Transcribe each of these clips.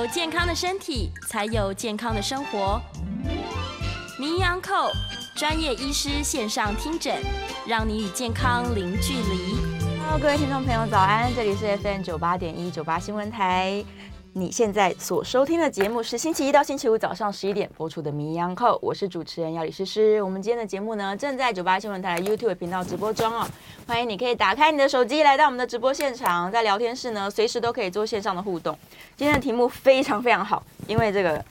有健康的身体，才有健康的生活。名医昂寇专业医师线上听诊，让你与健康零距离。Hello，各位听众朋友，早安！这里是 FM 九八点一九八新闻台。你现在所收听的节目是星期一到星期五早上十一点播出的《名医央叩》，我是主持人药理诗诗。我们今天的节目呢，正在九八新闻台 YouTube 频道直播中哦，欢迎你可以打开你的手机来到我们的直播现场，在聊天室呢，随时都可以做线上的互动。今天的题目非常非常好，因为这个。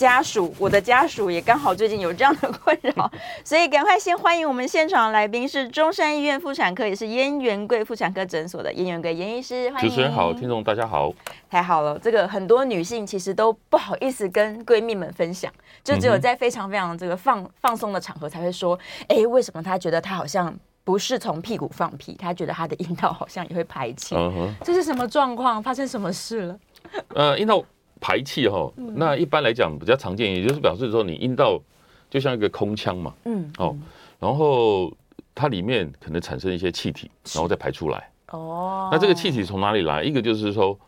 家属，我的家属也刚好最近有这样的困扰，所以赶快先欢迎我们现场来宾是中山医院妇产科，也是燕元贵妇产科诊所的燕元贵燕医师。欢迎。主持人好，听众大家好。太好了，这个很多女性其实都不好意思跟闺蜜们分享，就只有在非常非常这个放放松的场合才会说，哎，为什么她觉得她好像不是从屁股放屁，她觉得她的阴道好像也会排气。这是什么状况？发生什么事了？呃，阴道。排气哈，那一般来讲比较常见，也就是表示说你阴道就像一个空腔嘛，嗯，哦，然后它里面可能产生一些气体，然后再排出来。哦，那这个气体从哪里来？一个就是说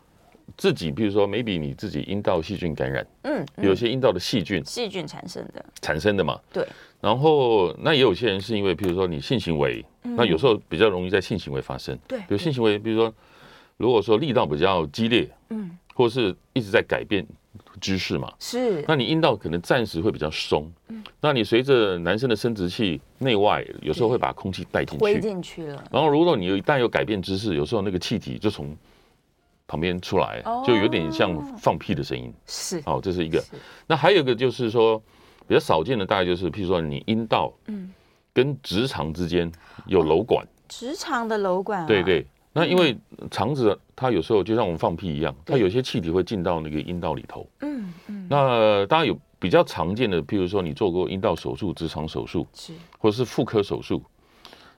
自己，比如说 maybe 你自己阴道细菌感染，嗯，有些阴道的细菌，细菌产生的，产生的嘛，对。然后那也有些人是因为，比如说你性行为，那有时候比较容易在性行为发生，对，比如性行为，比如说如果说力道比较激烈，嗯。或是一直在改变姿势嘛？是。那你阴道可能暂时会比较松，嗯。那你随着男生的生殖器内外有时候会把空气带进去，进去了。然后如果你一旦有改变姿势，有时候那个气体就从旁边出来，就有点像放屁的声音。是。哦，这是一个。那还有一个就是说比较少见的，大概就是譬如说你阴道嗯跟直肠之间有瘘管，直肠的瘘管。对对。那因为肠子它有时候就像我们放屁一样，它有些气体会进到那个阴道里头。嗯嗯。那当然有比较常见的，譬如说你做过阴道手术、直肠手术，是，或者是妇科手术，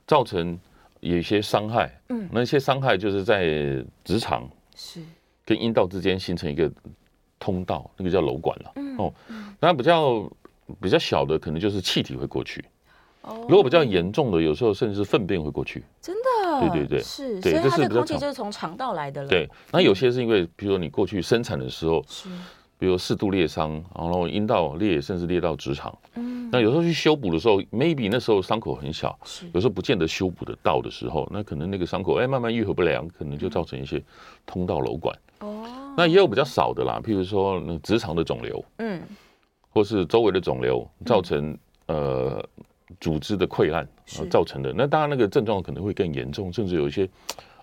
造成有一些伤害。嗯。那些伤害就是在直肠是跟阴道之间形成一个通道，那个叫瘘管了。嗯。哦。那比较比较小的，可能就是气体会过去。如果比较严重的，有时候甚至是粪便会过去。真的？对对对，是。所以它的空气就是从肠道来的了。对，那有些是因为，比如说你过去生产的时候，是，比如适度裂伤，然后阴道裂，甚至裂到直肠。嗯。那有时候去修补的时候，maybe 那时候伤口很小，是。有时候不见得修补得到的时候，那可能那个伤口哎慢慢愈合不良，可能就造成一些通道瘘管。哦。那也有比较少的啦，譬如说那直肠的肿瘤，嗯，或是周围的肿瘤造成呃。组织的溃烂造成的，那当然那个症状可能会更严重，甚至有一些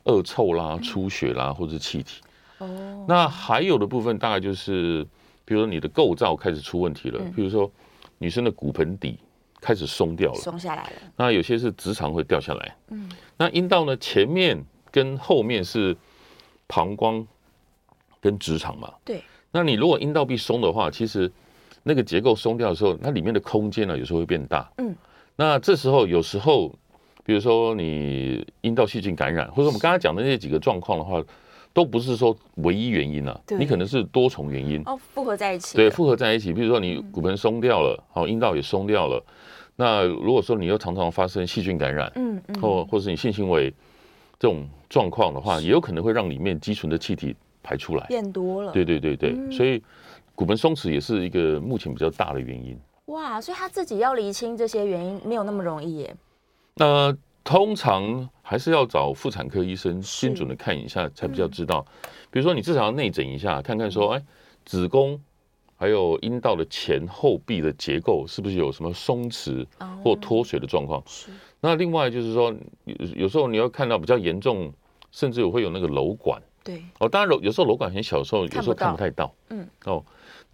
恶臭啦、出血啦，或者气体。哦，那还有的部分大概就是，比如说你的构造开始出问题了，比如说女生的骨盆底开始松掉了，松下来了。那有些是直肠会掉下来。嗯，那阴道呢，前面跟后面是膀胱跟直肠嘛。对。那你如果阴道壁松的话，其实那个结构松掉的时候，它里面的空间呢，有时候会变大。嗯。那这时候有时候，比如说你阴道细菌感染，或者我们刚才讲的那几个状况的话，都不是说唯一原因啊，你可能是多重原因哦，复合在一起。对，复合在一起。比如说你骨盆松掉了，好，阴道也松掉了。那如果说你又常常发生细菌感染，嗯嗯，或或是你性行为这种状况的话，也有可能会让里面积存的气体排出来变多了。对对对对，所以骨盆松弛也是一个目前比较大的原因。哇，所以他自己要厘清这些原因没有那么容易耶。那、呃、通常还是要找妇产科医生精准的看一下，才比较知道。嗯、比如说你至少要内诊一下，看看说，哎，子宫还有阴道的前后壁的结构是不是有什么松弛或脱水的状况。那另外就是说，有有时候你要看到比较严重，甚至有会有那个瘘管。对。哦，当然有时候瘘管很小的时候，有时候看不太到。嗯。哦。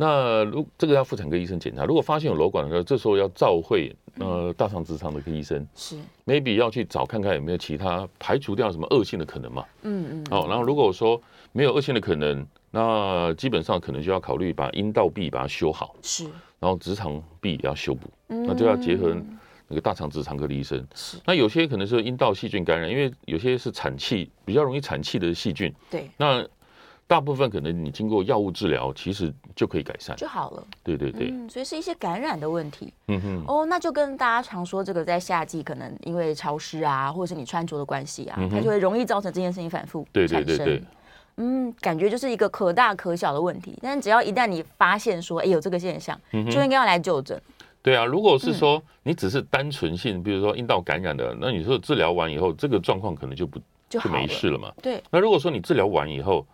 那如这个要妇产科医生检查，如果发现有瘘管的时候，这时候要照会呃大肠直肠的医生，是 maybe 要去找看看有没有其他排除掉什么恶性的可能嘛。嗯嗯。哦，然后如果说没有恶性的可能，那基本上可能就要考虑把阴道壁把它修好，是，然后直肠壁也要修补，那就要结合那个大肠直肠科的医生。是，那有些可能是阴道细菌感染，因为有些是产气比较容易产气的细菌。对，那。大部分可能你经过药物治疗，其实就可以改善就好了。对对对，嗯，所以是一些感染的问题。嗯哼，哦，那就跟大家常说，这个在夏季可能因为潮湿啊，或者是你穿着的关系啊，嗯、它就会容易造成这件事情反复产生。对对对对。嗯，感觉就是一个可大可小的问题，但只要一旦你发现说，哎，有这个现象，就应该要来就诊。对啊，如果是说你只是单纯性，比如说阴道感染的，那你说治疗完以后，这个状况可能就不就没事了嘛。对。那如果说你治疗完以后，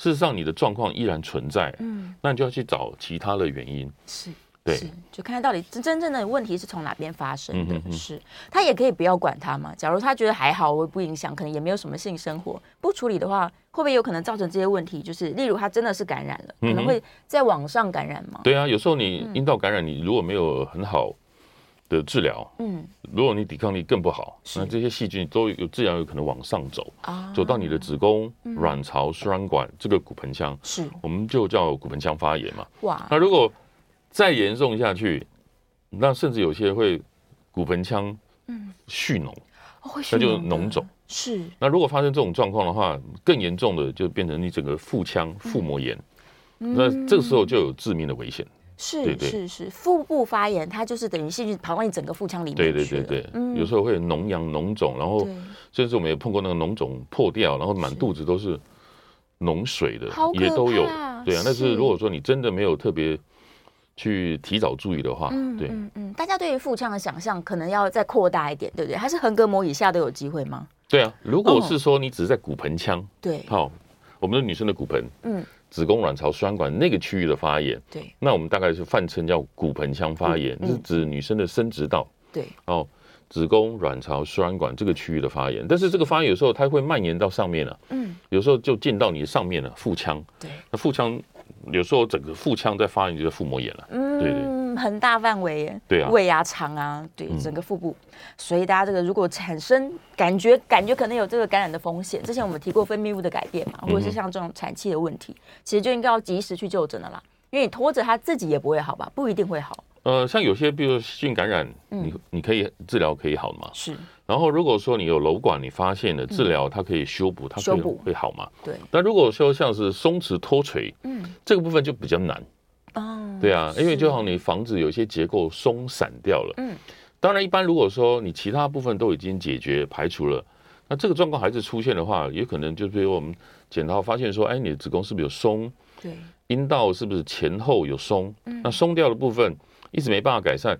事实上，你的状况依然存在，嗯，那你就要去找其他的原因，是，对，是，就看看到底真真正的问题是从哪边发生的。嗯、哼哼是，他也可以不要管他嘛。假如他觉得还好，我不影响，可能也没有什么性生活，不处理的话，会不会有可能造成这些问题？就是例如他真的是感染了，可能会在网上感染吗？对啊，有时候你阴道感染，你如果没有很好的治疗，嗯，如果你抵抗力更不好，那这些细菌都有自然有可能往上走，啊。走到你的子宫、卵巢、输卵管这个骨盆腔，是，我们就叫骨盆腔发炎嘛。哇，那如果再严重下去，那甚至有些会骨盆腔嗯。蓄脓，那就脓肿。是，那如果发生这种状况的话，更严重的就变成你整个腹腔腹膜炎，那这个时候就有致命的危险。是是是，腹部发炎，它就是等于细菌跑到你整个腹腔里面去。对对对对，嗯，有时候会有脓疡、脓肿，然后甚至我们也碰过那个脓肿破掉，然后满肚子都是脓水的，也都有。对啊，但是如果说你真的没有特别去提早注意的话，对，嗯嗯，大家对于腹腔的想象可能要再扩大一点，对不对？还是横膈膜以下都有机会吗？对啊，如果是说你只是在骨盆腔，对，好，我们的女生的骨盆，嗯。子宫、卵巢、输卵管那个区域的发炎，对，那我们大概是泛称叫骨盆腔发炎，是指女生的生殖道，对，哦，子宫、卵巢、输卵管这个区域的发炎，但是这个发炎有时候它会蔓延到上面了，嗯，有时候就进到你的上面了，腹腔，对，那腹腔有时候整个腹腔在发炎就是腹膜炎了，嗯，对对。很大范围耶，对啊，胃啊、肠啊，对，整个腹部，嗯、所以大家这个如果产生感觉，感觉可能有这个感染的风险，之前我们提过分泌物的改变嘛，或者是像这种产气的问题，其实就应该要及时去就诊的啦，因为你拖着它自己也不会好吧，不一定会好。呃，像有些比如说细菌感染，嗯、你你可以治疗可以好嘛？是。然后如果说你有瘘管，你发现了治疗，它可以修补，它修补会好嘛？对。但如果说像是松弛脱垂，嗯，这个部分就比较难。哦，对啊，因为就好像，你房子有些结构松散掉了。嗯，当然，一般如果说你其他部分都已经解决排除了，那这个状况还是出现的话，也可能就比如我们检查发现说，哎，你的子宫是不是有松？对，阴道是不是前后有松？嗯，那松掉的部分一直没办法改善，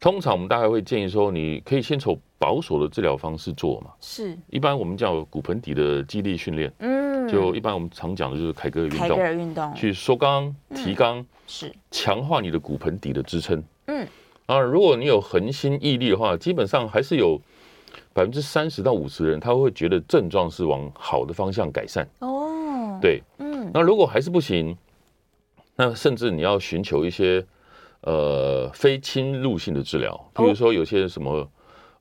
通常我们大概会建议说，你可以先从保守的治疗方式做嘛。是，一般我们叫骨盆底的肌力训练。嗯。就一般我们常讲的就是凯格尔运动，凯格尔运动。去缩肛、提肛，是。强化你的骨盆底的支撑。嗯，啊，如果你有恒心毅力的话，基本上还是有百分之三十到五十的人他会觉得症状是往好的方向改善。哦，对，嗯，那如果还是不行，那甚至你要寻求一些呃非侵入性的治疗，比如说有些什么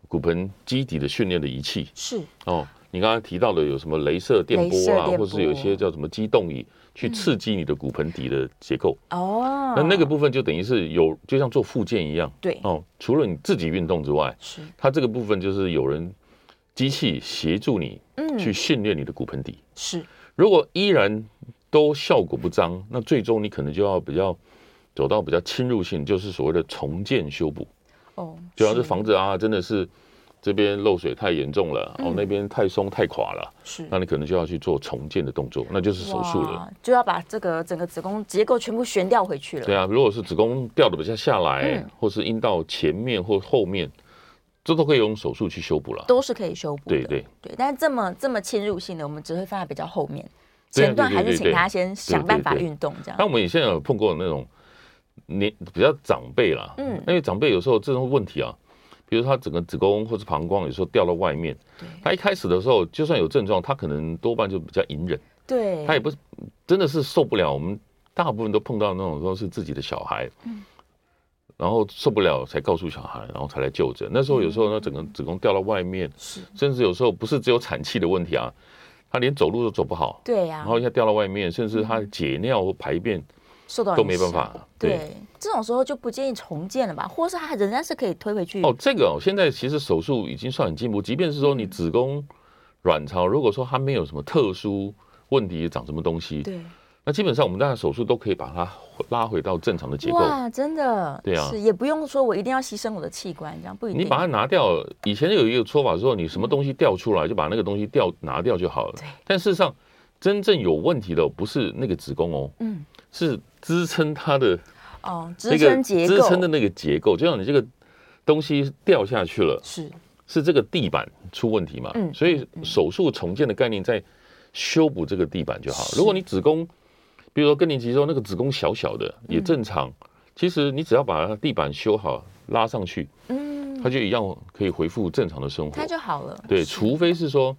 骨盆基底的训练的仪器。是。哦。你刚才提到的有什么镭射电波啊，或是有一些叫什么机动椅，去刺激你的骨盆底的结构。哦，那那个部分就等于是有，就像做复健一样。对哦，除了你自己运动之外，是它这个部分就是有人机器协助你，去训练你的骨盆底。是，如果依然都效果不彰，那最终你可能就要比较走到比较侵入性，就是所谓的重建修补。哦，就像是房子啊，真的是。这边漏水太严重了，哦，那边太松太垮了，是，那你可能就要去做重建的动作，那就是手术了，就要把这个整个子宫结构全部悬吊回去了。对啊，如果是子宫掉的比较下来，或是阴道前面或后面，这都可以用手术去修补了，都是可以修补的。对对。对，但是这么这么侵入性的，我们只会放在比较后面，前段还是请他先想办法运动这样。那我们现在有碰过那种年比较长辈啦，嗯，因为长辈有时候这种问题啊。比如他整个子宫或者膀胱有时候掉到外面，他一开始的时候就算有症状，他可能多半就比较隐忍，对，他也不是真的是受不了我们大部分都碰到那种都是自己的小孩，然后受不了才告诉小孩，然后才来就诊。那时候有时候呢，整个子宫掉到外面，甚至有时候不是只有产气的问题啊，他连走路都走不好，对呀，然后一下掉到外面，甚至他解尿或排便受到都没办法。对，这种时候就不建议重建了吧，或是他仍然是可以推回去。哦，这个哦，现在其实手术已经算很进步，即便是说你子宫。卵巢如果说它没有什么特殊问题，长什么东西，对，那基本上我们大家手术都可以把它拉回到正常的结构。哇，真的，对啊，是也不用说我一定要牺牲我的器官，这样不一定。你把它拿掉，以前有一个说法说，你什么东西掉出来就把那个东西掉拿掉就好了。对，但事实上真正有问题的不是那个子宫哦，嗯，是支撑它的哦，支撑结构，支撑的那个结构，就像你这个东西掉下去了，是。是这个地板出问题嘛？嗯，所以手术重建的概念在修补这个地板就好。如果你子宫，比如说更年期之后那个子宫小小的也正常，其实你只要把它地板修好拉上去，嗯，它就一样可以恢复正常的生活，它就好了。对，除非是说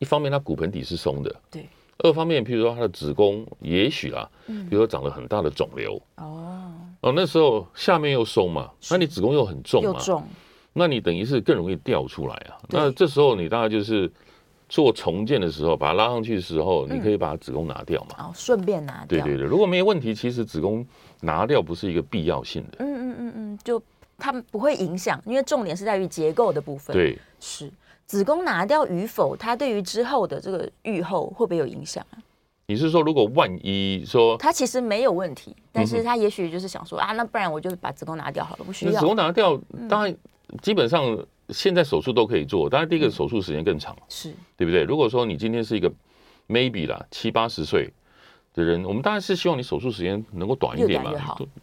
一方面它骨盆底是松的，对；二方面，譬如说它的子宫也许啦，比如说长了很大的肿瘤，哦，哦，那时候下面又松嘛，那你子宫又很重嘛，重。那你等于是更容易掉出来啊。那这时候你大概就是做重建的时候，把它拉上去的时候，你可以把子宫拿掉嘛。哦，顺便拿掉。对对对，如果没有问题，其实子宫拿掉不是一个必要性的。嗯嗯嗯嗯，就它们不会影响，因为重点是在于结构的部分。对，是子宫拿掉与否，它对于之后的这个愈后会不会有影响啊？你是说，如果万一说它其实没有问题，但是它也许就是想说啊，那不然我就把子宫拿掉好了，不需要。子宫拿掉，当然。基本上现在手术都可以做，当然第一个手术时间更长，是对不对？如果说你今天是一个 maybe 啦七八十岁的人，我们当然是希望你手术时间能够短一点嘛，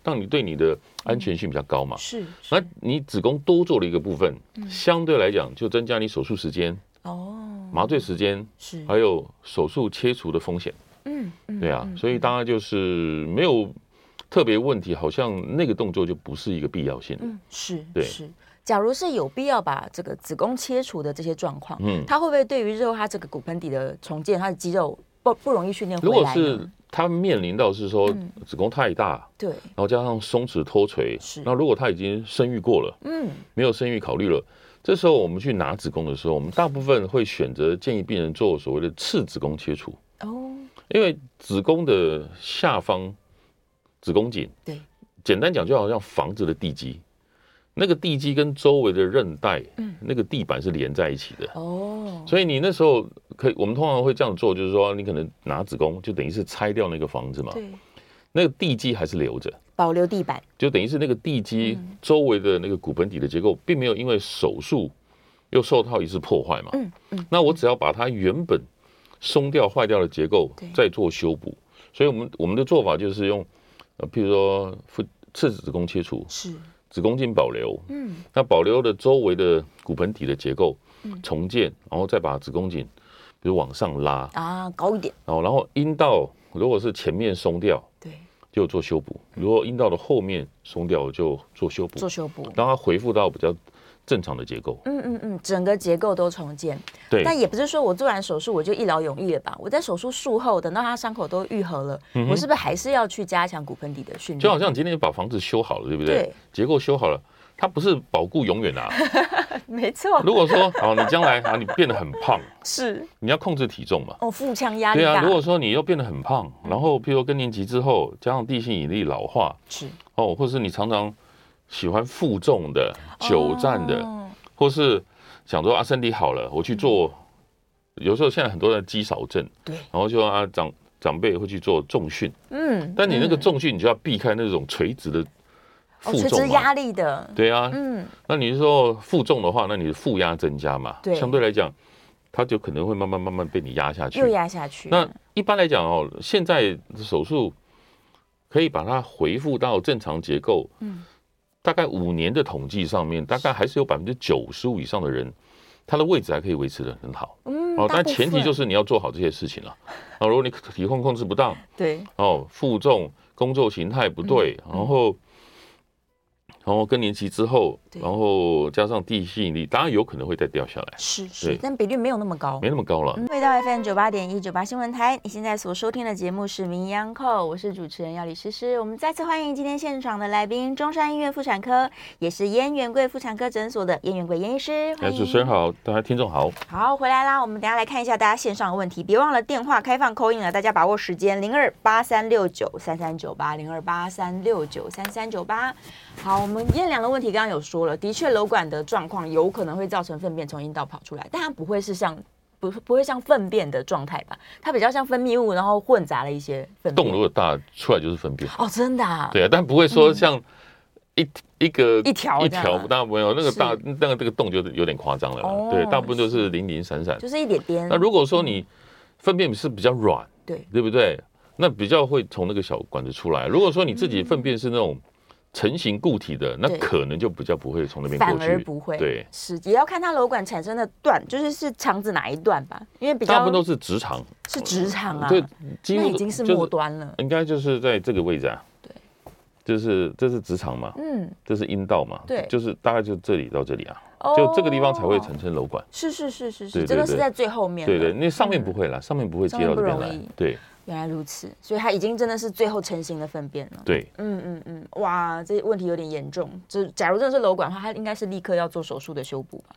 让你对你的安全性比较高嘛。是，那你子宫多做了一个部分，相对来讲就增加你手术时间哦，麻醉时间是，还有手术切除的风险。嗯，对啊，所以当然就是没有特别问题，好像那个动作就不是一个必要性。嗯，是，对是。假如是有必要把这个子宫切除的这些状况，嗯，它会不会对于日后它这个骨盆底的重建，它的肌肉不不容易训练回来？如果是它面临到是说子宫太大，对，然后加上松弛脱垂，是，那如果他已经生育过了，嗯，没有生育考虑了，这时候我们去拿子宫的时候，我们大部分会选择建议病人做所谓的次子宫切除。哦，因为子宫的下方子宫颈，对，简单讲就好像房子的地基。那个地基跟周围的韧带，嗯，那个地板是连在一起的。哦，所以你那时候可以，我们通常会这样做，就是说你可能拿子宫，就等于是拆掉那个房子嘛，对，那个地基还是留着，保留地板，就等于是那个地基周围的那个骨盆底的结构，并没有因为手术又受到一次破坏嘛，嗯嗯，那我只要把它原本松掉坏掉的结构再做修补，所以我们我们的做法就是用，呃，譬如说腹次子宫切除。是。子宫颈保留，嗯，那保留的周围的骨盆底的结构，重建，然后再把子宫颈，比如往上拉。啊，高一点，哦，然后阴道如果是前面松掉，对，就做修补；如果阴道的后面松掉，就做修补，做修补，让它恢复到比较。正常的结构，嗯嗯嗯，整个结构都重建，对，但也不是说我做完手术我就一劳永逸了吧？我在手术术后，等到他伤口都愈合了，嗯、我是不是还是要去加强骨盆底的训练？就好像你今天把房子修好了，对不对？对，结构修好了，它不是保固永远啊，没错。如果说好，你将来啊，你变得很胖，是，你要控制体重嘛？哦，腹腔压力。对啊，如果说你又变得很胖，然后譬如说更年期之后，加上地心引力老化，是哦，或者是你常常喜欢负重的、久站的。哦。或是想说啊，身体好了，我去做。有时候现在很多人肌少症，对，然后就啊长长辈会去做重训，嗯，但你那个重训，你就要避开那种垂直的负重压力的，对啊，嗯，那你是说负重的话，那你的负压增加嘛，对，相对来讲，它就可能会慢慢慢慢被你压下去，又压下去。那一般来讲哦，现在手术可以把它恢复到正常结构，嗯。大概五年的统计上面，大概还是有百分之九十五以上的人，他的位置还可以维持得很好。嗯，哦，但前提就是你要做好这些事情了。啊，如果你体重控制不当，对，哦，负重、工作形态不对，然后然后更年期之后，然后加上地吸引力，当然有可能会再掉下来。是是，但比率没有那么高，没那么高了。回到 FM 九八点一九八新闻台，你现在所收听的节目是《名医央叩》，我是主持人药李诗诗。我们再次欢迎今天现场的来宾，中山医院妇产科，也是燕元贵妇产科诊所的燕元贵燕医师。欢迎。主持人好，大家听众好。好，回来啦。我们等下来看一下大家线上的问题，别忘了电话开放 call in 了，大家把握时间，零二八三六九三三九八，零二八三六九三三九八。好，我们验量的问题刚刚有说了，的确瘘管的状况有可能会造成粪便从阴道跑出来，但它不会是像不不会像粪便的状态吧？它比较像分泌物，然后混杂了一些粪便。洞如果大出来就是粪便哦，真的啊？对啊，但不会说像一、嗯、一个一条一条，当然没有那个大那个这个洞就有点夸张了。哦，对，大部分都是零零散散，就是一点点。那如果说你粪便是比较软，对对不对？那比较会从那个小管子出来。如果说你自己粪便是那种。嗯成型固体的，那可能就比较不会从那边过去，反而不会。对，是也要看它瘘管产生的段，就是是肠子哪一段吧，因为比较大部分都是直肠，是直肠啊，对，几乎已经是末端了，应该就是在这个位置啊，对，就是这是直肠嘛，嗯，这是阴道嘛，对，就是大概就这里到这里啊，就这个地方才会产生瘘管，是是是是是，这个是在最后面，对对，那上面不会啦，上面不会接到这边来，对。原来如此，所以它已经真的是最后成型的粪便了。对，嗯嗯嗯，哇，这问题有点严重。就假如真的是瘘管的话，它应该是立刻要做手术的修补吧？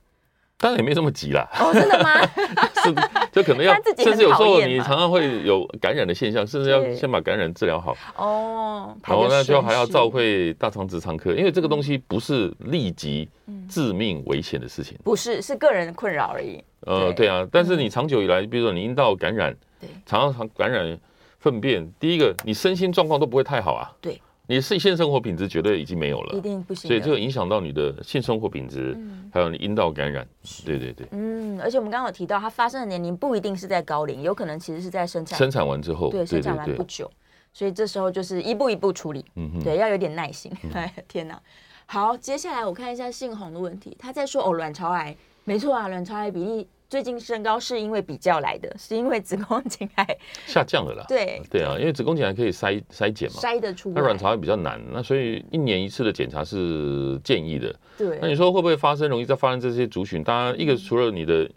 当然也没这么急啦。哦，真的吗？是，就可能要，甚至有时候你常常会有感染的现象，甚至要先把感染治疗好。哦，然后呢，就还要召会大肠直肠科，因为这个东西不是立即致命危险的事情，不是，是个人困扰而已。呃，对啊，但是你长久以来，比如说你阴道感染。对，常常感染粪便，第一个你身心状况都不会太好啊。对，你是性生活品质绝对已经没有了，一定不行。所以这个影响到你的性生活品质，还有你阴道感染。对对对。嗯，而且我们刚刚有提到，它发生的年龄不一定是在高龄，有可能其实是在生产生产完之后，对，生产完不久。所以这时候就是一步一步处理。嗯哼，对，要有点耐心。哎，天哪！好，接下来我看一下姓洪的问题，他在说哦，卵巢癌，没错啊，卵巢癌比例。最近升高是因为比较来的，是因为子宫颈癌。下降了啦。对对啊，因为子宫颈癌可以筛筛检嘛，筛得出来。那卵巢癌比较难，那所以一年一次的检查是建议的。对，那你说会不会发生，容易再发生这些族群？当然，一个除了你的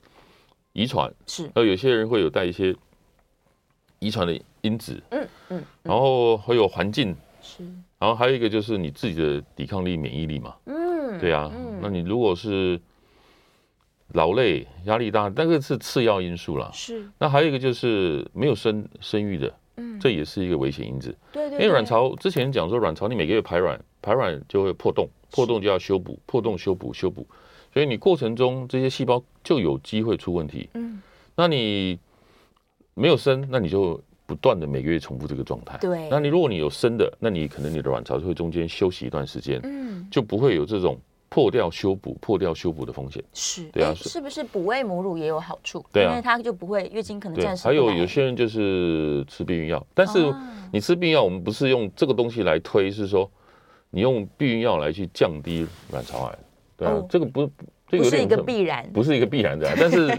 遗传是，呃，有些人会有带一些遗传的因子，嗯嗯，然后会有环境。是，然后还有一个就是你自己的抵抗力、免疫力嘛，嗯，对啊，那你如果是。劳累、压力大，那个是次要因素啦。是。那还有一个就是没有生生育的，嗯，这也是一个危险因子。对对。因为卵巢之前讲说，卵巢你每个月排卵，排卵就会破洞，破洞就要修补，破洞修补修补，所以你过程中这些细胞就有机会出问题。嗯。那你没有生，那你就不断的每个月重复这个状态。对。那你如果你有生的，那你可能你的卵巢就会中间休息一段时间，嗯，就不会有这种。破掉修补，破掉修补的风险是，对啊，是不是补喂母乳也有好处？对啊，因为它就不会月经可能暂时。还有有些人就是吃避孕药，但是你吃避孕药，我们不是用这个东西来推，是说你用避孕药来去降低卵巢癌，对啊，这个不，这个不是一个必然，不是一个必然的，但是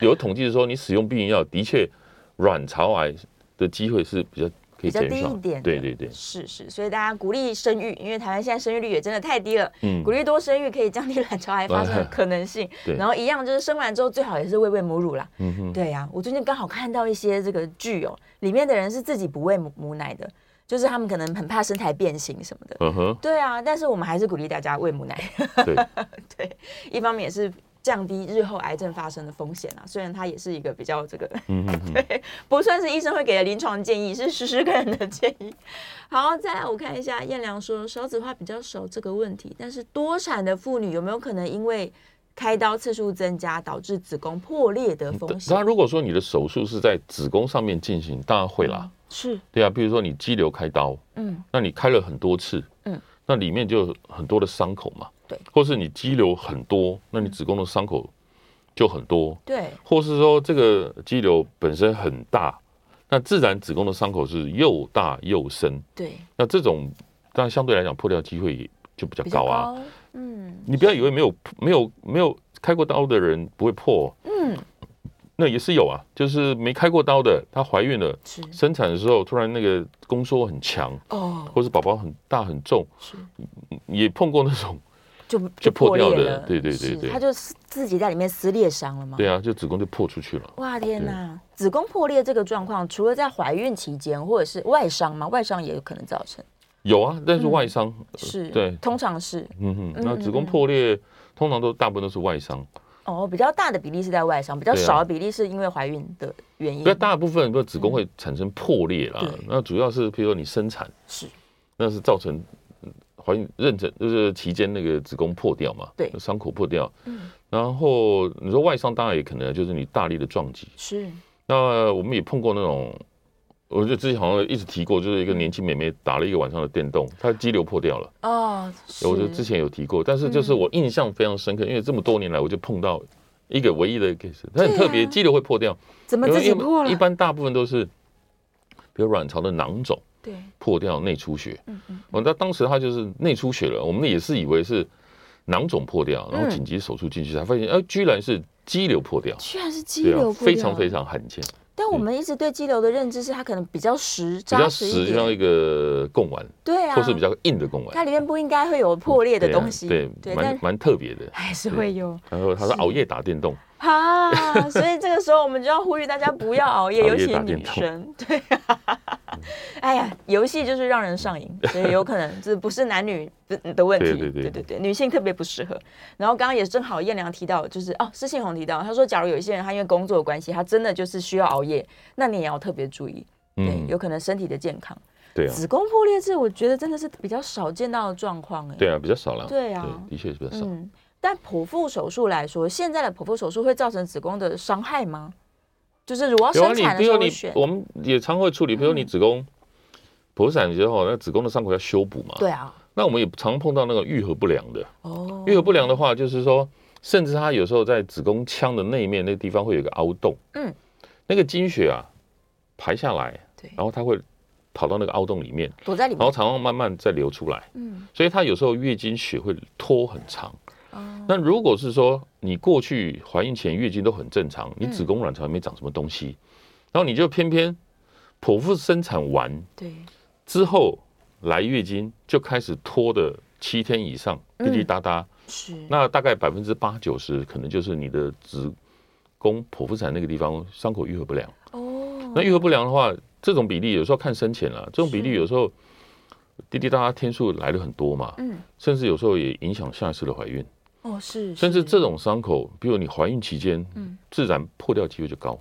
有统计是说，你使用避孕药的确卵巢癌的机会是比较。比较低一点，对对对，是是，所以大家鼓励生育，因为台湾现在生育率也真的太低了，嗯，鼓励多生育可以降低卵巢癌发生的可能性。对，然后一样就是生完之后最好也是喂喂母乳啦。嗯哼，对呀，我最近刚好看到一些这个剧哦，里面的人是自己不喂母母奶的，就是他们可能很怕身材变形什么的。嗯哼，对啊，但是我们还是鼓励大家喂母奶。对，对，一方面也是。降低日后癌症发生的风险啊，虽然它也是一个比较这个，嗯嗯，对，不算是医生会给的临床建议，是实施个人的建议。好，再来我看一下，燕良说少子化比较少这个问题，但是多产的妇女有没有可能因为开刀次数增加导致子宫破裂的风险？那如果说你的手术是在子宫上面进行，当然会啦，是。对啊，比如说你肌瘤开刀，嗯，那你开了很多次，嗯，那里面就有很多的伤口嘛。对，或是你肌瘤很多，那你子宫的伤口就很多。对，或是说这个肌瘤本身很大，那自然子宫的伤口是又大又深。对，那这种当然相对来讲破掉机会就比较高啊。高嗯，你不要以为没有没有没有开过刀的人不会破。嗯，那也是有啊，就是没开过刀的，她怀孕了，生产的时候突然那个宫缩很强哦，或是宝宝很大很重，是也碰过那种就就破掉的，对对对对，她就自己在里面撕裂伤了吗？对啊，就子宫就破出去了。哇天哪，子宫破裂这个状况，除了在怀孕期间或者是外伤吗？外伤也有可能造成。有啊，但是外伤是对，通常是嗯哼，那子宫破裂通常都大部分都是外伤。哦，比较大的比例是在外伤，比较少的比例是因为怀孕的原因。那大部分，比如子宫会产生破裂啦，那主要是譬如说你生产是，那是造成怀孕妊娠就是期间那个子宫破掉嘛，对，伤口破掉。嗯，然后你说外伤当然也可能就是你大力的撞击。是，那我们也碰过那种。我就之前好像一直提过，就是一个年轻妹妹打了一个晚上的电动，她肌瘤破掉了。哦，我就之前有提过，但是就是我印象非常深刻，因为这么多年来我就碰到一个唯一的 case，它很特别，肌瘤会破掉。怎么自己破了？一般大部分都是，比如卵巢的囊肿，对，破掉内出血。嗯嗯。我，那当时她就是内出血了，我们也是以为是囊肿破掉，然后紧急手术进去才发现，哎，居然是肌瘤破掉。居然是肌瘤破掉，非常非常罕见。但我们一直对肌瘤的认知是它可能比较实、扎实就像一个贡丸，对啊，或是比较硬的贡丸，它里面不应该会有破裂的东西，对，蛮蛮特别的，还是会有。然后他说熬夜打电动。啊，所以这个时候我们就要呼吁大家不要熬夜，尤其女生。对啊，哎呀，游戏就是让人上瘾，所以有可能这不是男女的的问题。对对对对对，女性特别不适合。然后刚刚也正好燕良提到，就是哦，施信宏提到，他说，假如有一些人他因为工作的关系，他真的就是需要熬夜，那你也要特别注意，对，有可能身体的健康。对啊，子宫破裂这我觉得真的是比较少见到的状况哎。对啊，比较少了。对啊，的确是比较少。但剖腹手术来说，现在的剖腹手术会造成子宫的伤害吗？就是如果要生产的时候，你我们也常会处理，比如你子宫剖产之后，那子宫的伤口要修补嘛。对啊。那我们也常碰到那个愈合不良的。哦。愈合不良的话，就是说，甚至它有时候在子宫腔的内面那个地方会有一个凹洞。嗯。那个经血啊排下来，对，然后它会跑到那个凹洞里面，躲在里面，然后常常慢慢再流出来。嗯。所以它有时候月经血会拖很长。那如果是说你过去怀孕前月经都很正常，你子宫卵巢还没长什么东西，然后你就偏偏剖腹生产完，对，之后来月经就开始拖的七天以上滴滴答答，是，那大概百分之八九十可能就是你的子宫剖腹产那个地方伤口愈合不良。哦，那愈合不良的话，这种比例有时候看深浅了，这种比例有时候滴滴答答天数来的很多嘛，嗯，甚至有时候也影响下一次的怀孕。哦，是，甚至这种伤口，比如你怀孕期间，嗯，自然破掉机会就高，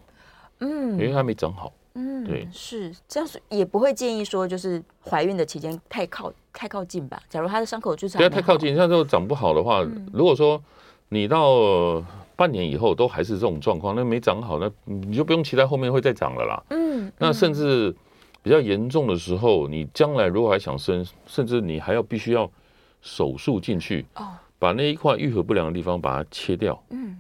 嗯，因为它没长好，嗯，对，是。这样，也不会建议说，就是怀孕的期间太靠太靠近吧。假如他的伤口就是不要太靠近，像这种长不好的话，如果说你到半年以后都还是这种状况，那没长好，那你就不用期待后面会再长了啦，嗯，那甚至比较严重的时候，你将来如果还想生，甚至你还要必须要手术进去哦。把那一块愈合不良的地方把它切掉，嗯，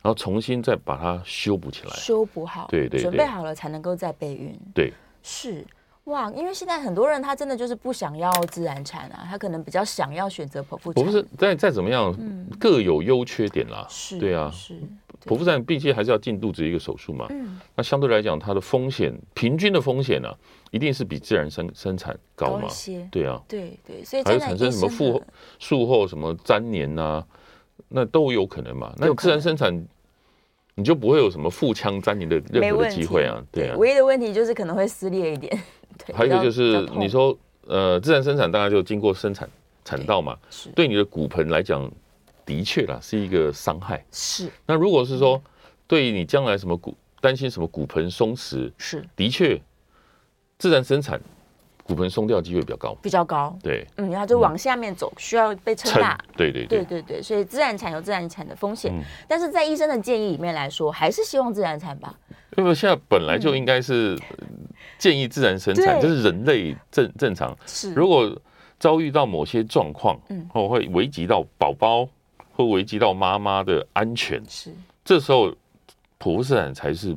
然后重新再把它修补起来，修补好，对对，准备好了才能够再备孕，对，是。哇，因为现在很多人他真的就是不想要自然产啊，他可能比较想要选择剖腹产，不是再再怎么样，各有优缺点啦，是，对啊，是。剖腹产毕竟还是要进肚子一个手术嘛，嗯，那相对来讲，它的风险平均的风险呢，一定是比自然生生产高嘛，对啊，对对，所以还有产生什么术后术后什么粘连呐，那都有可能嘛。那自然生产你就不会有什么腹腔粘连的任何的机会啊，对啊。唯一的问题就是可能会撕裂一点。还有一个就是你说呃，自然生产大概就经过生产产道嘛，对你的骨盆来讲。的确啦，是一个伤害。是。那如果是说，对于你将来什么骨担心什么骨盆松弛，是的确，自然生产骨盆松掉机会比较高，比较高。对，嗯，然后就往下面走，需要被撑大。对对对对对，所以自然产有自然产的风险，但是在医生的建议里面来说，还是希望自然产吧。因为现在本来就应该是建议自然生产，这是人类正正常。是。如果遭遇到某些状况，嗯，或会危及到宝宝。会危及到妈妈的安全，是。这时候剖腹产才是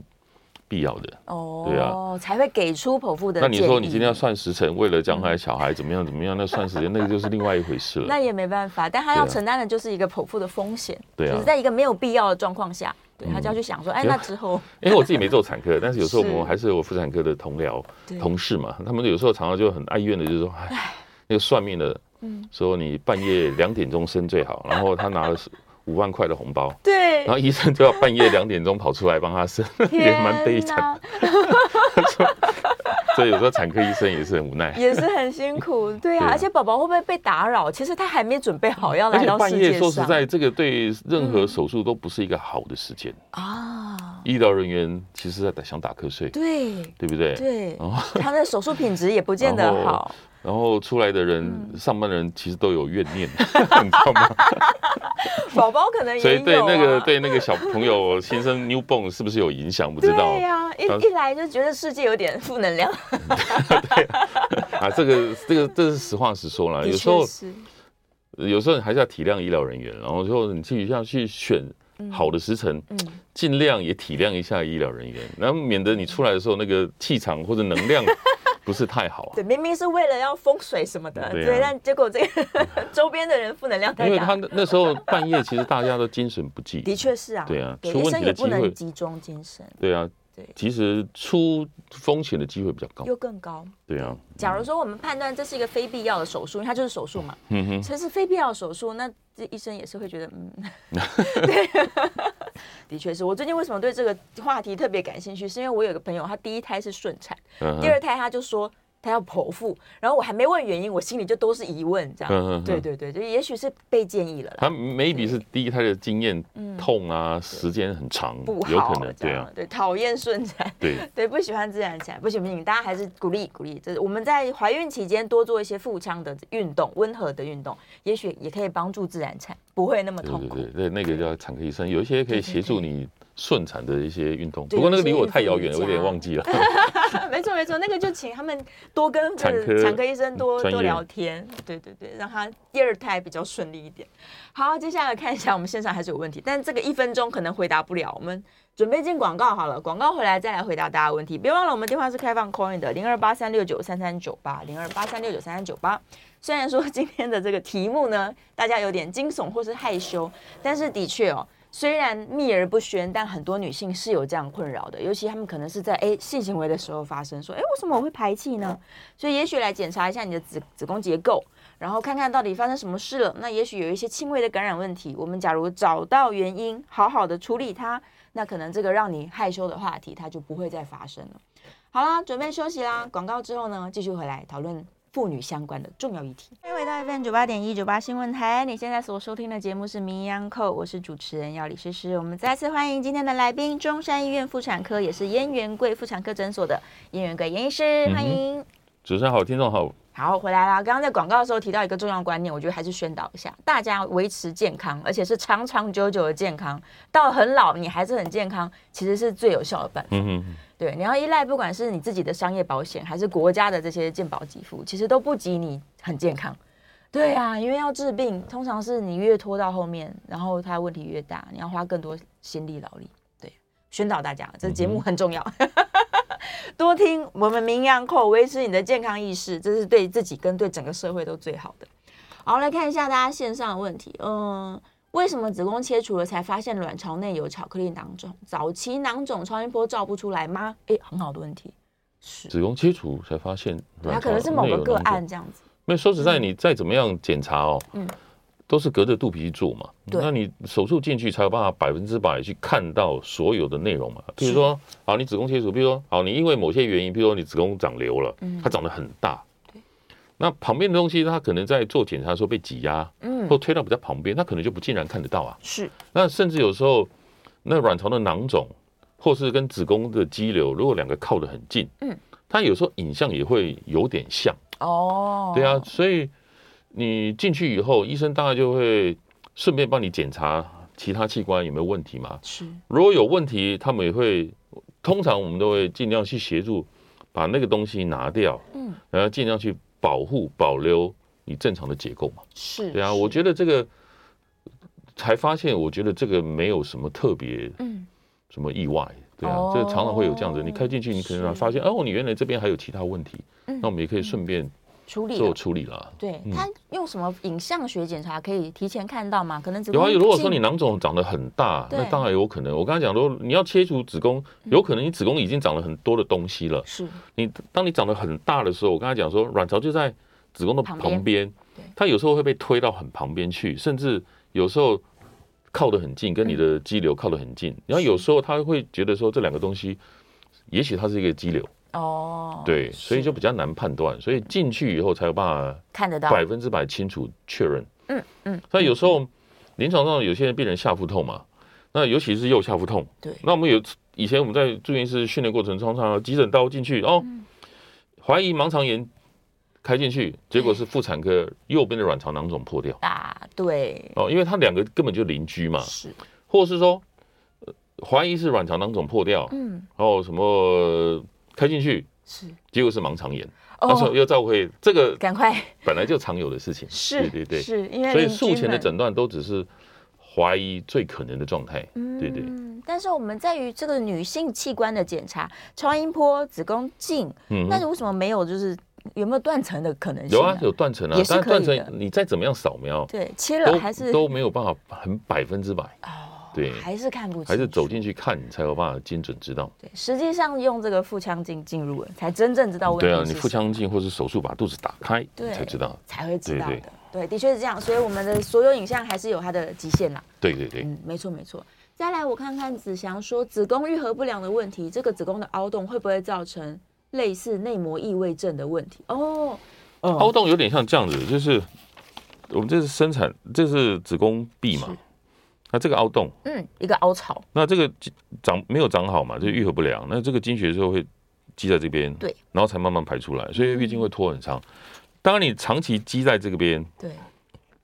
必要的。哦，对啊，才会给出剖腹的。那你说你今天要算时辰，为了将来小孩怎么样怎么样，那算时间那个就是另外一回事了。那也没办法，但他要承担的就是一个剖腹的风险，对啊，就是在一个没有必要的状况下，对，他就要去想说，哎，那之后，因为我自己没做产科，但是有时候我们还是有妇产科的同僚同事嘛，他们有时候常常就很哀怨的，就是说，哎，那个算命的，说你半夜两点钟生最好，然后他拿了五万块的红包，对，然后医生就要半夜两点钟跑出来帮他生，也蛮悲惨。所以有时候产科医生也是很无奈，也是很辛苦，对啊。而且宝宝会不会被打扰？其实他还没准备好要来到世界上。半夜说实在，这个对任何手术都不是一个好的时间啊。医疗人员其实在想打瞌睡，对，对不对？对，他的手术品质也不见得好。然后出来的人，上班的人其实都有怨念，你知道吗？宝宝可能也有，所以对那个对那个小朋友新生 newborn 是不是有影响？不知道。对呀，一一来就觉得世界有点负能量。对啊，这个这个这是实话实说了。有时候有时候你还是要体谅医疗人员，然后说你自己要去选好的时辰，尽量也体谅一下医疗人员，然后免得你出来的时候那个气场或者能量。不是太好啊！对，明明是为了要风水什么的，对，但结果这个 周边的人负能量太大。因为他那时候半夜，其实大家都精神不济。的确是啊，对啊，医生也不能集中精神。对啊，对，其实出风险的机会比较高，又更高。对啊，假如说我们判断这是一个非必要的手术，因为它就是手术嘛，嗯哼，这是非必要的手术，那这医生也是会觉得，嗯，对，的确是。我最近为什么对这个话题特别感兴趣，是因为我有个朋友，他第一胎是顺产，第二胎他就说。他要剖腹，然后我还没问原因，我心里就都是疑问，这样。嗯嗯。对对对，就也许是被建议了。他 maybe 是第一胎的经验痛啊，时间很长，不好，有可能对啊。对，讨厌顺产，对 对，不喜欢自然产，不行不行，大家还是鼓励鼓励，就是我们在怀孕期间多做一些腹腔的运动，温和的运动，也许也可以帮助自然产，不会那么痛苦。对对对，那个叫产科医生，有一些可以协助你。顺产的一些运动，不过那个离我太遥远了，我有点忘记了。没错没错，那个就请他们多跟产科产科医生多多聊天，对对对，让他第二胎比较顺利一点。好，接下来看一下我们线上还是有问题，但这个一分钟可能回答不了，我们准备进广告好了，广告回来再来回答大家问题。别忘了我们电话是开放 call in 的零二八三六九三三九八零二八三六九三三九八。虽然说今天的这个题目呢，大家有点惊悚或是害羞，但是的确哦。虽然秘而不宣，但很多女性是有这样困扰的，尤其她们可能是在哎性行为的时候发生，说哎为什么我会排气呢？所以也许来检查一下你的子子宫结构，然后看看到底发生什么事了。那也许有一些轻微的感染问题，我们假如找到原因，好好的处理它，那可能这个让你害羞的话题它就不会再发生了。好啦，准备休息啦，广告之后呢，继续回来讨论。妇女相关的重要议题。欢迎回到 FM 九八点一九八新闻台，你现在所收听的节目是《名医 Uncle》，我是主持人药李诗诗。我们再次欢迎今天的来宾，中山医院妇产科也是燕元贵妇产科诊所的燕元贵燕医师，欢迎。嗯、主持人好，听众好。好，回来啦。刚刚在广告的时候提到一个重要观念，我觉得还是宣导一下，大家维持健康，而且是长长久久的健康，到很老你还是很健康，其实是最有效的办法。嗯对，你要依赖，不管是你自己的商业保险，还是国家的这些健保给付，其实都不及你很健康。对啊，因为要治病，通常是你越拖到后面，然后它问题越大，你要花更多心力劳力。对，宣导大家，这节目很重要，多听我们名医 Uncle，维持你的健康意识，这是对自己跟对整个社会都最好的。好，来看一下大家线上的问题，嗯。为什么子宫切除了才发现卵巢内有巧克力囊肿？早期囊肿超音波照不出来吗？哎，很好的问题。是子宫切除才发现，它可能是某个个案这样子。没有说实在，你再怎么样检查哦，嗯，都是隔着肚皮去做嘛。那你手术进去才有办法百分之百去看到所有的内容嘛。比如说，好，你子宫切除，比如说，好，你因为某些原因，比如说你子宫长瘤了，它长得很大。那旁边的东西，它可能在做检查的时候被挤压，嗯，或推到比较旁边，它可能就不尽然看得到啊。是。那甚至有时候，那卵巢的囊肿，或是跟子宫的肌瘤，如果两个靠得很近，嗯，它有时候影像也会有点像。哦。对啊，所以你进去以后，医生大概就会顺便帮你检查其他器官有没有问题嘛。是。如果有问题，他们也会，通常我们都会尽量去协助把那个东西拿掉，嗯，然后尽量去。保护保留你正常的结构嘛？是对啊，我觉得这个才发现，我觉得这个没有什么特别，嗯，什么意外，对啊，这常常会有这样子，你开进去，你可能发现，哦，你原来这边还有其他问题，那我们也可以顺便处理做处理了。对，嗯他用什么影像学检查可以提前看到吗？可能子宫有啊，如果说你囊肿长得很大，那当然有可能。我刚才讲说，你要切除子宫，有可能你子宫已经长了很多的东西了。是你当你长得很大的时候，我刚才讲说，卵巢就在子宫的旁边它有时候会被推到很旁边去，甚至有时候靠得很近，跟你的肌瘤靠得很近。然后有时候他会觉得说，这两个东西，也许它是一个肌瘤，哦，对，所以就比较难判断。所以进去以后才有办法看得到，百分之百清楚确认。嗯嗯，那有时候临床上有些人病人下腹痛嘛，那尤其是右下腹痛，对，那我们有以前我们在住院室训练过程中，常常急诊刀进去哦，怀疑盲肠炎开进去，结果是妇产科右边的卵巢囊肿破掉。啊，对，哦，因为它两个根本就邻居嘛，是，或是说呃怀疑是卵巢囊肿破掉，嗯，然后什么开进去，是，结果是盲肠炎，哦，又召回，这个赶快，本来就常有的事情，是，对对对，是因为所以术前的诊断都只是怀疑最可能的状态，对对。嗯，但是我们在于这个女性器官的检查，超音波、子宫镜，嗯但是为什么没有就是有没有断层的可能性、有啊，有断层啊但断层你再怎么样扫描，对，切了还是都都没有办法很百分之百，哦，对还是看不清，还是走进去看你才有办法精准知道。对，实际上用这个腹腔镜进入了，才真正知道问题对啊，你腹腔镜或是手术把肚子打开，对才知道。才会知道的。对对，的确是这样，所以我们的所有影像还是有它的极限啦。对对对，嗯，没错没错。再来，我看看子祥说子宫愈合不良的问题，这个子宫的凹洞会不会造成类似内膜异位症的问题？哦，凹洞有点像这样子，就是我们这是生产，这是子宫壁嘛是，那这个凹洞，嗯，一个凹槽，那这个长没有长好嘛，就愈合不良，那这个经血之后会积在这边，对，然后才慢慢排出来，所以月经会拖很长。当然你长期积在这个边，对，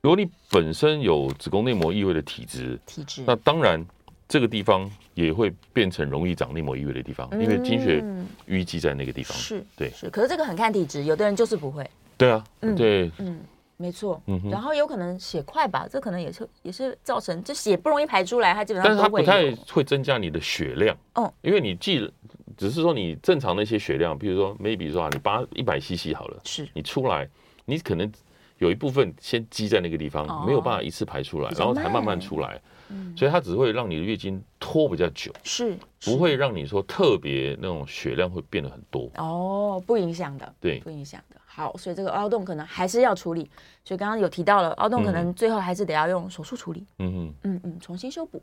如果你本身有子宫内膜异位的体质，体质，那当然这个地方也会变成容易长内膜异位的地方，因为经血嗯淤积在那个地方。是，对。是，可是这个很看体质，有的人就是不会，对啊，嗯对，嗯，没错，嗯哼。然后有可能血块吧，这可能也是也是造成，就血不容易排出来，它基本上但是它不太会增加你的血量，嗯，因为你既只是说你正常的一些血量，比如说 maybe 说啊，你八一百 CC 好了，是你出来，你可能有一部分先积在那个地方，哦没有办法一次排出来然后才慢慢慢出来，嗯所以它只会让你的月经拖比较久，是不会让你说特别那种血量会变得很多。哦，不影响的，对不影响的。好，所以这个凹洞可能还是要处理。所以刚刚有提到了，凹洞可能最后还是得要用手术处理，嗯哼，嗯嗯，重新修补。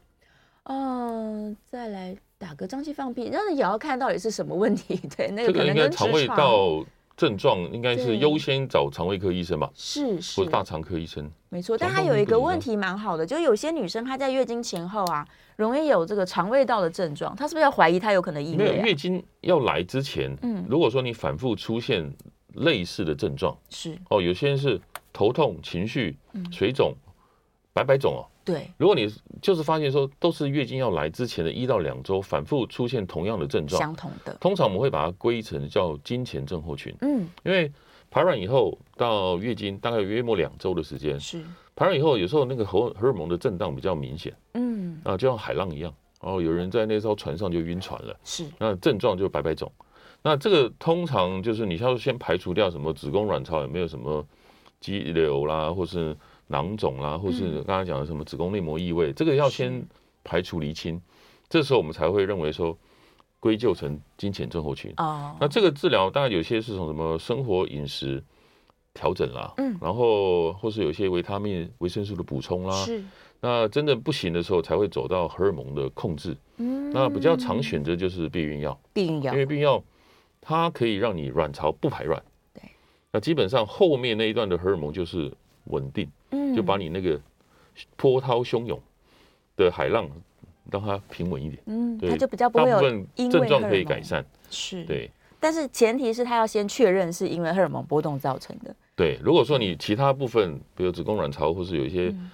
嗯、再来打个胀气放屁，让人也要看到底是什么问题。对，那个可能跟肠胃道症状应该是优先找肠胃科医生吧，是是或者大肠科医生。没错，但肠它有一个问题蛮好的，就有些女生她在月经前后啊，容易有这个肠胃道的症状，她是不是要怀疑她有可能异没有？月经要来之前，嗯如果说你反复出现类似的症状，是哦，有些人是头痛、情绪、水肿、白白肿哦。对，如果你就是发现说都是月经要来之前的一到两周反复出现同样的症状，相同的，通常我们会把它归成叫经前症候群，嗯，因为排卵以后到月经大概约莫两周的时间，是，排卵以后有时候那个荷荷尔蒙的震荡比较明显嗯，啊，就像海浪一样，然后有人在那艘船上就晕船了。是，那症状就白白肿，那这个通常就是你要先排除掉什么子宫卵巢有没有什么肌瘤啦，或是囊肿啦，或是刚才讲的什么子宫内膜异位，这个要先排除厘清，这时候我们才会认为说归咎成金钱症候群。哦，那这个治疗当然有些是从什么生活饮食调整啦，嗯。然后或是有一些维他命、维生素的补充啦，是，那真的不行的时候才会走到荷尔蒙的控制。嗯。那比较常选择就是避孕药。避孕药。因，为避孕药它可以让你卵巢不排卵，对，那基本上后面那一段的荷尔蒙就是稳定，嗯就把你那个波涛汹涌的海浪让它平稳一点，嗯，对它就比较不会有大部分因症状可以改善。是，，对。但是前提是他要先确认是因为荷尔蒙波动造成的，对，如果说你其他部分，比如子宫卵巢或是有一些嗯。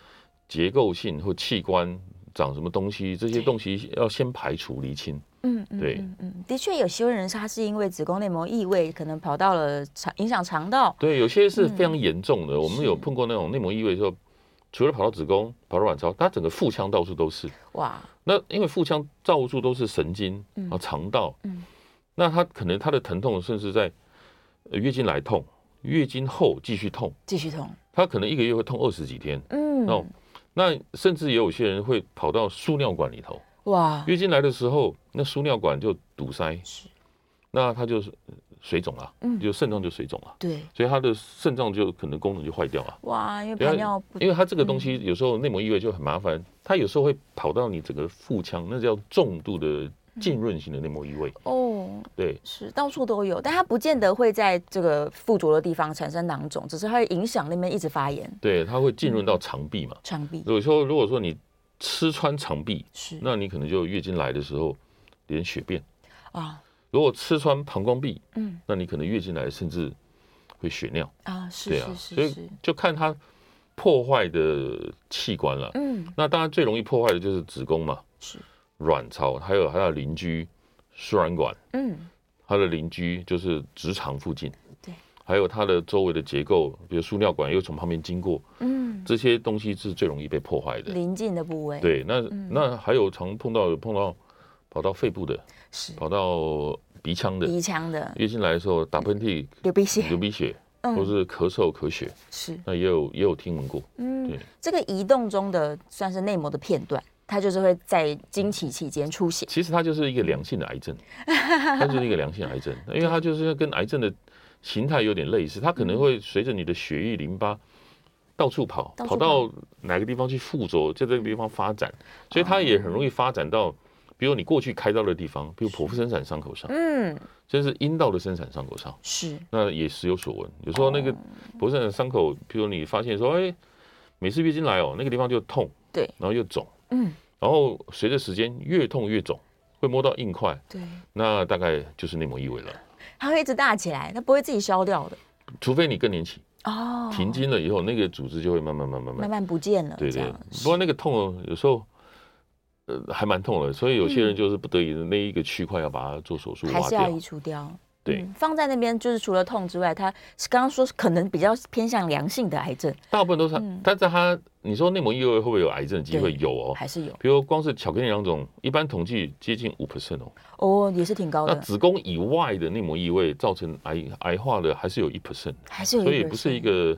结构性或器官长什么东西，这些东西要先排除厘清。嗯，嗯对嗯嗯，的确有些人是他是因为子宫内膜异位，可能跑到了肠影响肠道，对，有些是非常严重的，我们有碰过那种内膜异位的时候，除了跑到子宫、跑到卵巢，它整个腹腔到处都是。哇，那因为腹腔到处都是神经嗯啊，肠道，嗯那他可能他的疼痛甚至在呃月经来痛，月经后继续痛，继续痛，他可能一个月会痛二十几天。嗯，哦，那甚至也有些人会跑到输尿管里头。哇，月经来的时候，那输尿管就堵塞，是，那他就是水肿了，嗯，就肾脏就水肿了，对，所以他的肾脏就可能功能就坏掉了。哇，因为排尿不，因为他这个东西有时候内膜异位就很麻烦，他有时候会跑到你整个腹腔，那叫重度的浸润型的内膜异味。哦，对，是到处都有，但它不见得会在这个附着的地方产生囊肿，只是它会影响那边一直发炎。对，它会浸润到肠壁嘛？肠壁。有时候如果说你吃穿肠壁，是，那你可能就月经来的时候连血便啊。如果吃穿膀胱壁，嗯，那你可能月经来甚至会血尿啊，是，对啊，所以就看它破坏的器官了，嗯，那当然最容易破坏的就是子宫嘛，是，卵巢，还有他的邻居输卵管，嗯，它的邻居就是直肠附近，对，还有它的周围的结构，比如输尿管又从旁边经过，嗯，这些东西是最容易被破坏的，邻近的部位，对，那那还有常碰到碰到。跑到肺部的，是。跑到鼻腔的，鼻腔的。月经来的时候打喷嚏、流鼻血、流鼻血，或是咳嗽、咳血，是。那也有也有听闻过。嗯，对，这个移动中的算是内膜的片段，它就是会在经期期间出现。其实它就是一个良性的癌症，它就是一个良性癌症，因为它就是跟癌症的形态有点类似，它可能会随着你的血液淋巴到处跑，跑到哪个地方去附着，在这个地方发展，所以它也很容易发展到。比如你过去开刀的地方，比如剖腹生产伤口上，嗯，这是阴道的生产伤口上，是，那也时有所闻。有时候那个剖腹生产伤口，比如你发现说，哎，每次月经来哦，那个地方就痛，对，然后又肿，嗯，然后随着时间越痛越肿，会摸到硬块，对，那大概就是内膜异位了。它会一直大起来，它不会自己消掉的，除非你更年期哦，停经了以后，那个组织就会慢慢慢慢慢慢不见了，对对。不过那个痛哦，有时候。还蛮痛的，所以有些人就是不得已的那一个区块要把它做手术，还是要移除掉。对、嗯，放在那边就是除了痛之外，它刚刚说可能比较偏向良性的癌症，大部分都是。嗯、但是它你说内膜异位会不会有癌症的机会？有哦，还是有。比如光是巧克力囊肿，一般统计接近五 percent 哦。哦，也是挺高的。那子宫以外的内膜异位造成癌癌化的还是有一 percent，还是有，所以不是一个。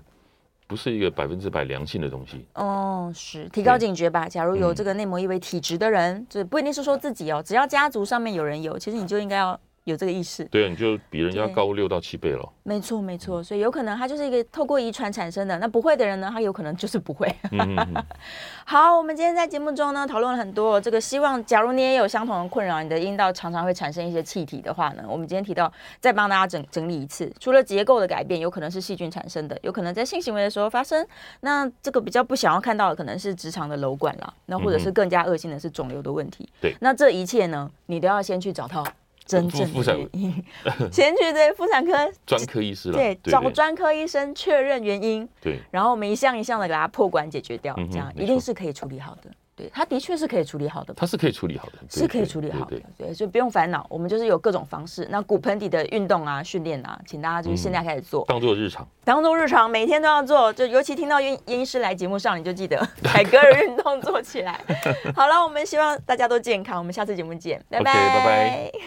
不是一个百分之百良性的东西哦，是提高警觉吧。假如有这个内膜异位体质的人，这、嗯、不一定是说自己哦，只要家族上面有人有，其实你就应该要。有这个意识，对，你就比人家高六到七倍了。没错，没错，所以有可能他就是一个透过遗传产生的。那不会的人呢，他有可能就是不会。嗯嗯 好，我们今天在节目中呢，讨论了很多这个，希望假如你也有相同的困扰，你的阴道常常会产生一些气体的话呢，我们今天提到再帮大家整整理一次。除了结构的改变，有可能是细菌产生的，有可能在性行为的时候发生。那这个比较不想要看到的，可能是直肠的瘘管了，那或者是更加恶性的是肿瘤的问题。对、嗯，那这一切呢，你都要先去找到。真正的原因，先去对妇产科 专科医师了，对，找专科医生确认原因，对，然后我们一项一项的给他破管解决掉，这样一定是可以处理好的。对，他的确是可以处理好的，他是可以处理好的，是可以处理好的，对，所以不用烦恼，我们就是有各种方式。那骨盆底的运动啊、训练啊，请大家就是现在开始做，当做日常，当做日常，每天都要做。就尤其听到燕燕医师来节目上，你就记得 凯格尔运动做起来。好了，我们希望大家都健康，我们下次节目见，拜拜，拜拜。